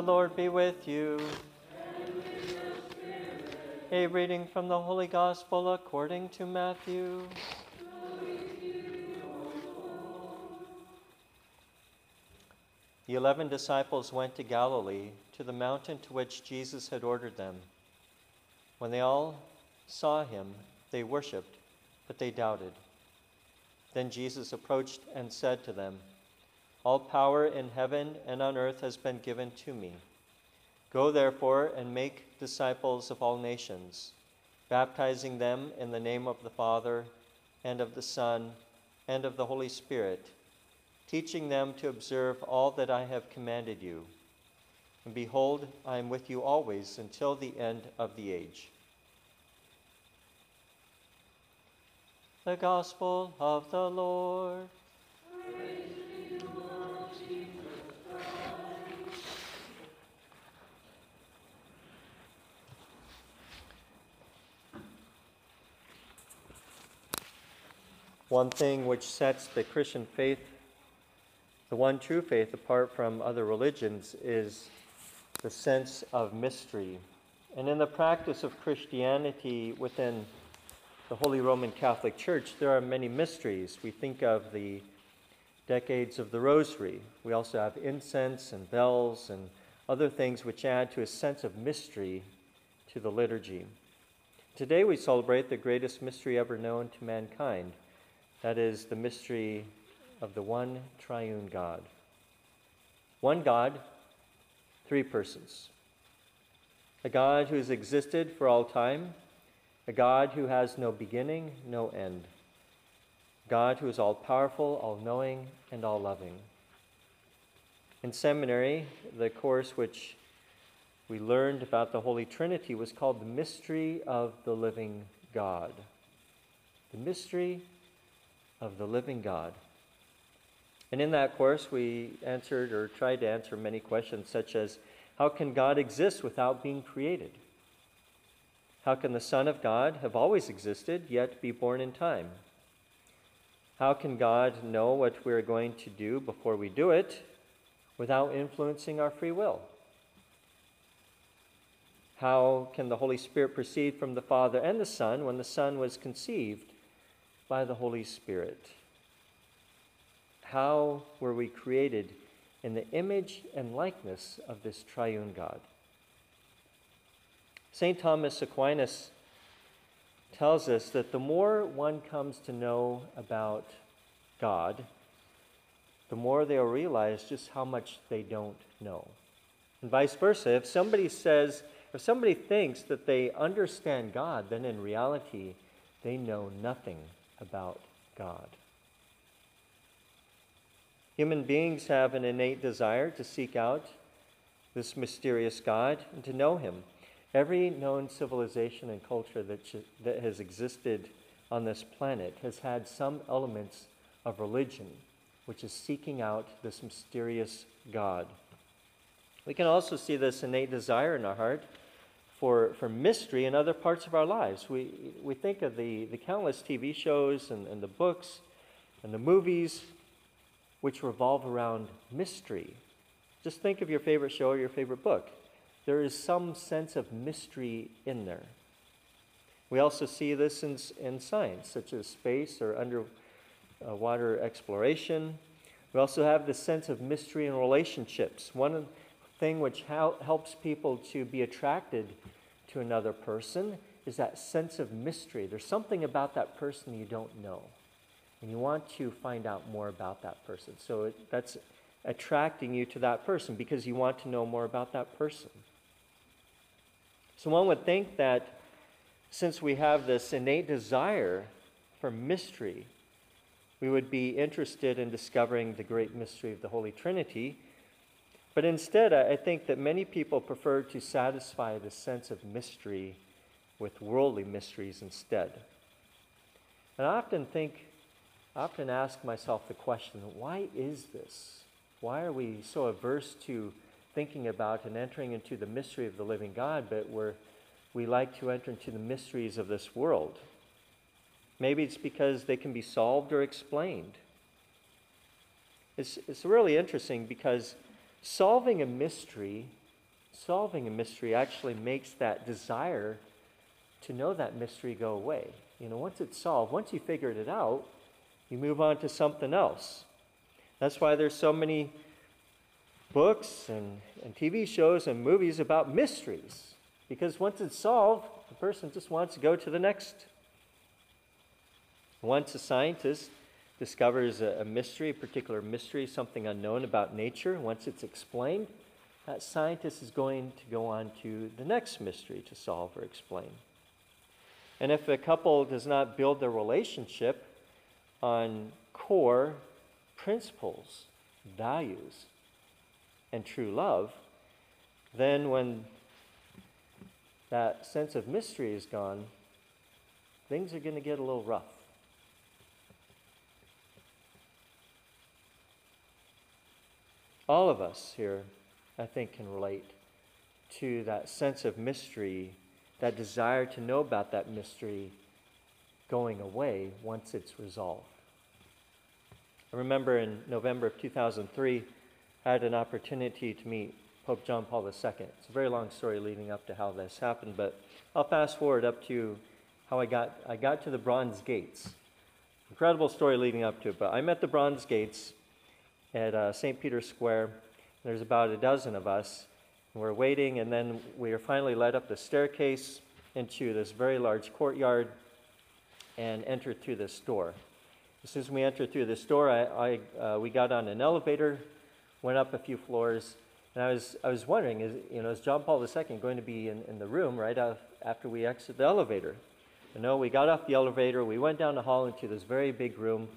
The Lord be with you. A reading from the Holy Gospel according to Matthew. The eleven disciples went to Galilee, to the mountain to which Jesus had ordered them. When they all saw him, they worshipped, but they doubted. Then Jesus approached and said to them, All power in heaven and on earth has been given to me. Go therefore and make disciples of all nations, baptizing them in the name of the Father, and of the Son, and of the Holy Spirit, teaching them to observe all that I have commanded you. And behold, I am with you always until the end of the age. The Gospel of the Lord. One thing which sets the Christian faith, the one true faith, apart from other religions is the sense of mystery. And in the practice of Christianity within the Holy Roman Catholic Church, there are many mysteries. We think of the decades of the Rosary. We also have incense and bells and other things which add to a sense of mystery to the liturgy. Today we celebrate the greatest mystery ever known to mankind that is the mystery of the one triune God. One God, three persons. A God who has existed for all time, a God who has no beginning, no end. God who is all powerful, all knowing, and all loving. In seminary, the course which we learned about the Holy Trinity was called the Mystery of the Living God. The mystery of the living God. And in that course, we answered or tried to answer many questions, such as How can God exist without being created? How can the Son of God have always existed, yet be born in time? How can God know what we're going to do before we do it without influencing our free will? How can the Holy Spirit proceed from the Father and the Son when the Son was conceived by the Holy Spirit. How were we created in the image and likeness of this triune God? St. Thomas Aquinas tells us that the more one comes to know about God, the more they'll realize just how much they don't know. And vice versa. If somebody says, if somebody thinks that they understand God, then in reality, they know nothing about God. Human beings have an innate desire to seek out this mysterious God and to know Him. Every known civilization and culture that, sh- that has existed on this planet has had some elements of religion, which is seeking out this mysterious God. We can also see this innate desire in our heart for, for mystery in other parts of our lives. We, we think of the, the countless TV shows and, and the books and the movies which revolve around mystery. Just think of your favorite show or your favorite book. There is some sense of mystery in there. We also see this in, in science, such as space or underwater exploration. We also have the sense of mystery in relationships. One thing which helps people to be attracted to another person is that sense of mystery. There's something about that person you don't know, and you want to find out more about that person. So it, that's attracting you to that person because you want to know more about that person. So one would think that since we have this innate desire for mystery, we would be interested in discovering the great mystery of the Holy Trinity but instead, I think that many people prefer to satisfy the sense of mystery with worldly mysteries instead. And I often think, I often ask myself the question why is this? Why are we so averse to thinking about and entering into the mystery of the living God, but we're, we like to enter into the mysteries of this world? Maybe it's because they can be solved or explained. It's, it's really interesting because Solving a mystery solving a mystery actually makes that desire to know that mystery go away. You know, once it's solved, once you figured it out, you move on to something else. That's why there's so many books and, and TV shows and movies about mysteries. Because once it's solved, the person just wants to go to the next. Once a scientist discovers a, a mystery, a particular mystery, something unknown about nature, once it's explained, that scientist is going to go on to the next mystery to solve or explain. And if a couple does not build their relationship on core principles, values, and true love, then when that sense of mystery is gone, things are going to get a little rough. All of us here, I think, can relate to that sense of mystery, that desire to know about that mystery going away once it's resolved. I remember in November of 2003, I had an opportunity to meet Pope John Paul II. It's a very long story leading up to how this happened, but I'll fast forward up to how I got, I got to the Bronze Gates. Incredible story leading up to it, but I'm at the Bronze Gates at uh, St. Peter's Square. There's about a dozen of us. We're waiting, and then we are finally led up the staircase into this very large courtyard and entered through this door. As soon as we entered through this door, I, I uh, we got on an elevator, went up a few floors, and I was, I was wondering, is, you know, is John Paul II going to be in, in the room right after we exit the elevator? No, we got off the elevator, we went down the hall into this very big room,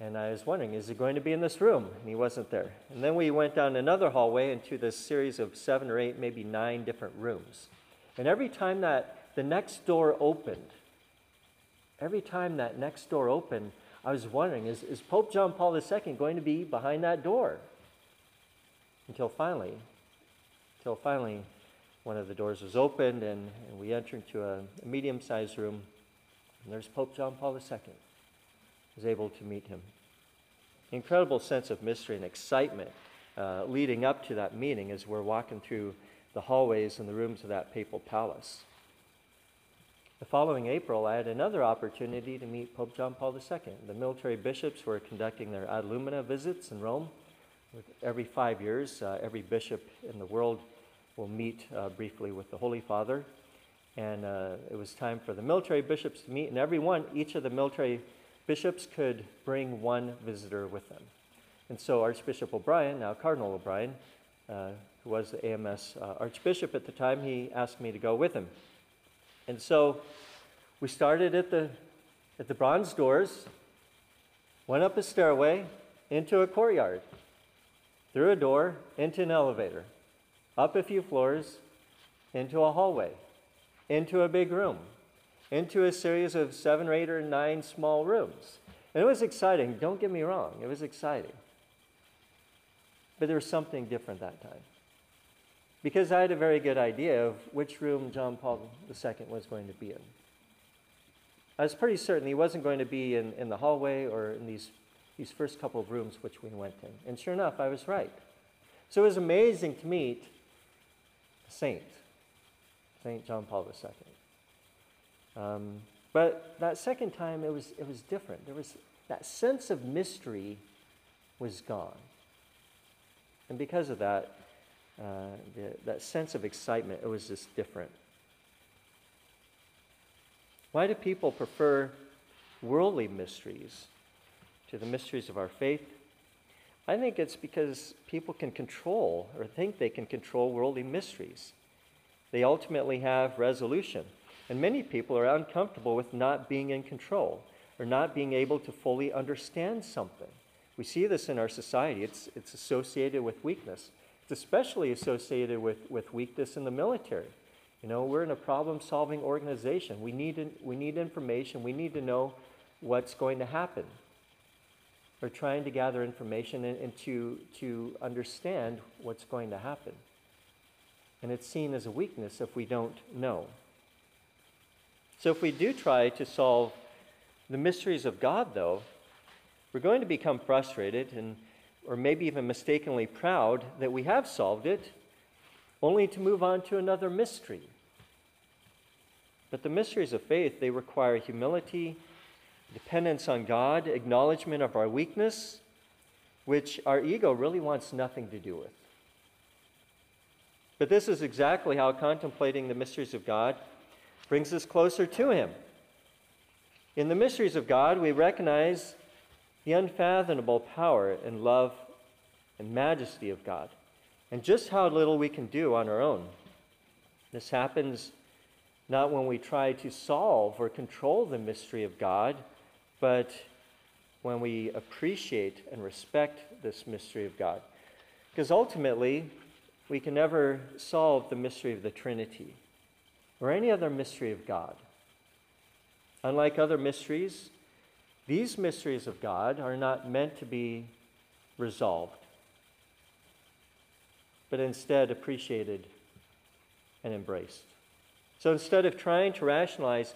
and I was wondering, is he going to be in this room? And he wasn't there. And then we went down another hallway into this series of seven or eight, maybe nine different rooms. And every time that the next door opened, every time that next door opened, I was wondering, is, is Pope John Paul II going to be behind that door? Until finally, until finally, one of the doors was opened and, and we entered into a, a medium sized room. And there's Pope John Paul II. I was able to meet him. Incredible sense of mystery and excitement uh, leading up to that meeting as we're walking through the hallways and the rooms of that papal palace. The following April, I had another opportunity to meet Pope John Paul II. The military bishops were conducting their ad limina visits in Rome. Every five years, uh, every bishop in the world will meet uh, briefly with the Holy Father. And uh, it was time for the military bishops to meet, and every one, each of the military bishops could bring one visitor with them. And so Archbishop O'Brien, now Cardinal O'Brien, uh, who was the AMS uh, Archbishop at the time, he asked me to go with him. And so we started at the, at the bronze doors, went up a stairway into a courtyard, through a door into an elevator, up a few floors into a hallway, into a big room, into a series of seven or eight or nine small rooms. And it was exciting, don't get me wrong, it was exciting. But there was something different that time because I had a very good idea of which room John Paul II was going to be in. I was pretty certain he wasn't going to be in, in the hallway or in these, these first couple of rooms which we went in. And sure enough, I was right. So it was amazing to meet a saint, St. John Paul II. Um, but that second time, it was, it was different. There was that sense of mystery was gone. And because of that, uh, the, that sense of excitement, it was just different. Why do people prefer worldly mysteries to the mysteries of our faith? I think it's because people can control or think they can control worldly mysteries. They ultimately have resolution. And many people are uncomfortable with not being in control or not being able to fully understand something. We see this in our society, it's, it's associated with weakness. It's especially associated with, with weakness in the military. You know, we're in a problem solving organization. We need, we need information, we need to know what's going to happen. We're trying to gather information and, and to, to understand what's going to happen. And it's seen as a weakness if we don't know. So, if we do try to solve the mysteries of God, though, we're going to become frustrated and or maybe even mistakenly proud that we have solved it, only to move on to another mystery. But the mysteries of faith, they require humility, dependence on God, acknowledgement of our weakness, which our ego really wants nothing to do with. But this is exactly how contemplating the mysteries of God brings us closer to Him. In the mysteries of God, we recognize the unfathomable power and love and majesty of God, and just how little we can do on our own. This happens not when we try to solve or control the mystery of God, but when we appreciate and respect this mystery of God. Because ultimately, we can never solve the mystery of the Trinity or any other mystery of God. Unlike other mysteries, these mysteries of God are not meant to be resolved, but instead appreciated and embraced. So instead of trying to rationalize,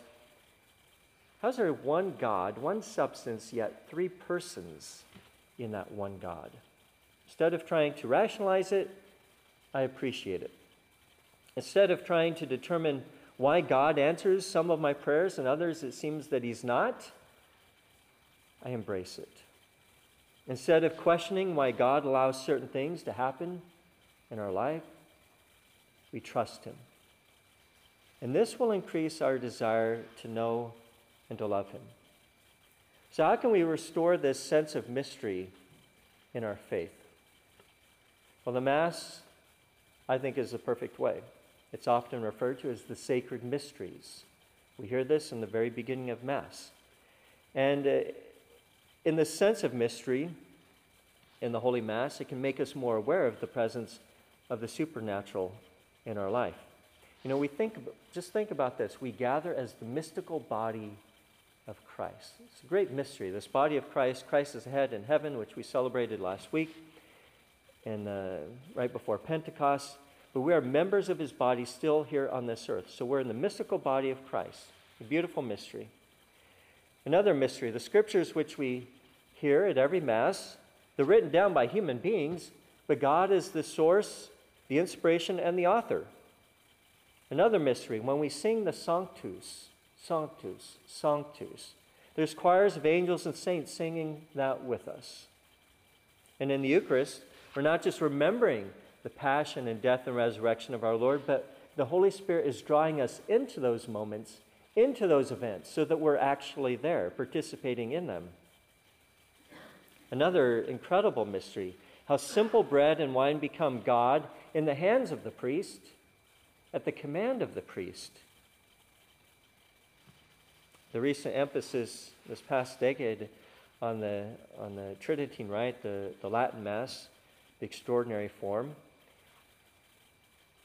how's there one God, one substance, yet three persons in that one God? Instead of trying to rationalize it, I appreciate it. Instead of trying to determine why God answers some of my prayers and others it seems that He's not, I embrace it. Instead of questioning why God allows certain things to happen in our life, we trust Him. And this will increase our desire to know and to love Him. So, how can we restore this sense of mystery in our faith? Well, the Mass, I think, is the perfect way. It's often referred to as the sacred mysteries. We hear this in the very beginning of Mass. And uh, in the sense of mystery in the Holy Mass, it can make us more aware of the presence of the supernatural in our life. You know, we think, just think about this. We gather as the mystical body of Christ. It's a great mystery. This body of Christ, Christ is head in heaven, which we celebrated last week, and uh, right before Pentecost but we are members of his body still here on this earth. So we're in the mystical body of Christ, a beautiful mystery. Another mystery, the scriptures which we hear at every Mass, they're written down by human beings, but God is the source, the inspiration, and the author. Another mystery, when we sing the Sanctus, Sanctus, Sanctus, there's choirs of angels and saints singing that with us. And in the Eucharist, we're not just remembering the passion and death and resurrection of our Lord, but the Holy Spirit is drawing us into those moments, into those events, so that we're actually there, participating in them. Another incredible mystery how simple bread and wine become God in the hands of the priest, at the command of the priest. The recent emphasis this past decade on the, on the Tridentine Rite, the, the Latin Mass, the extraordinary form,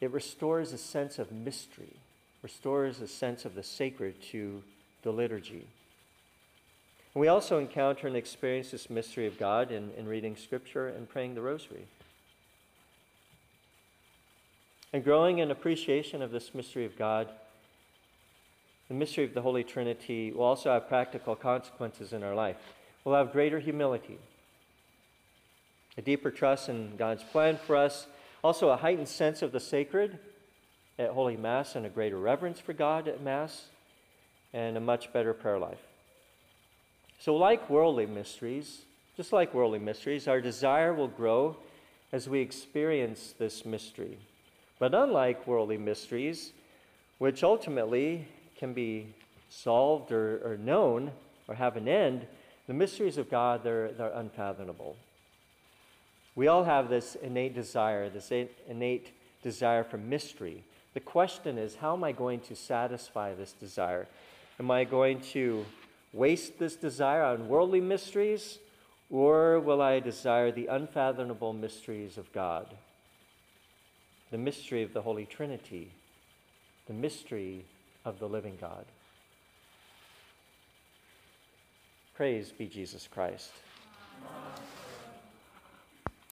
it restores a sense of mystery, restores a sense of the sacred to the liturgy. And we also encounter and experience this mystery of God in, in reading Scripture and praying the Rosary. And growing in appreciation of this mystery of God, the mystery of the Holy Trinity will also have practical consequences in our life. We'll have greater humility, a deeper trust in God's plan for us, also, a heightened sense of the sacred at Holy Mass and a greater reverence for God at Mass, and a much better prayer life. So, like worldly mysteries, just like worldly mysteries, our desire will grow as we experience this mystery. But unlike worldly mysteries, which ultimately can be solved or, or known or have an end, the mysteries of God, they're, they're unfathomable. We all have this innate desire, this innate desire for mystery. The question is, how am I going to satisfy this desire? Am I going to waste this desire on worldly mysteries, or will I desire the unfathomable mysteries of God? The mystery of the Holy Trinity, the mystery of the living God. Praise be Jesus Christ. Amen.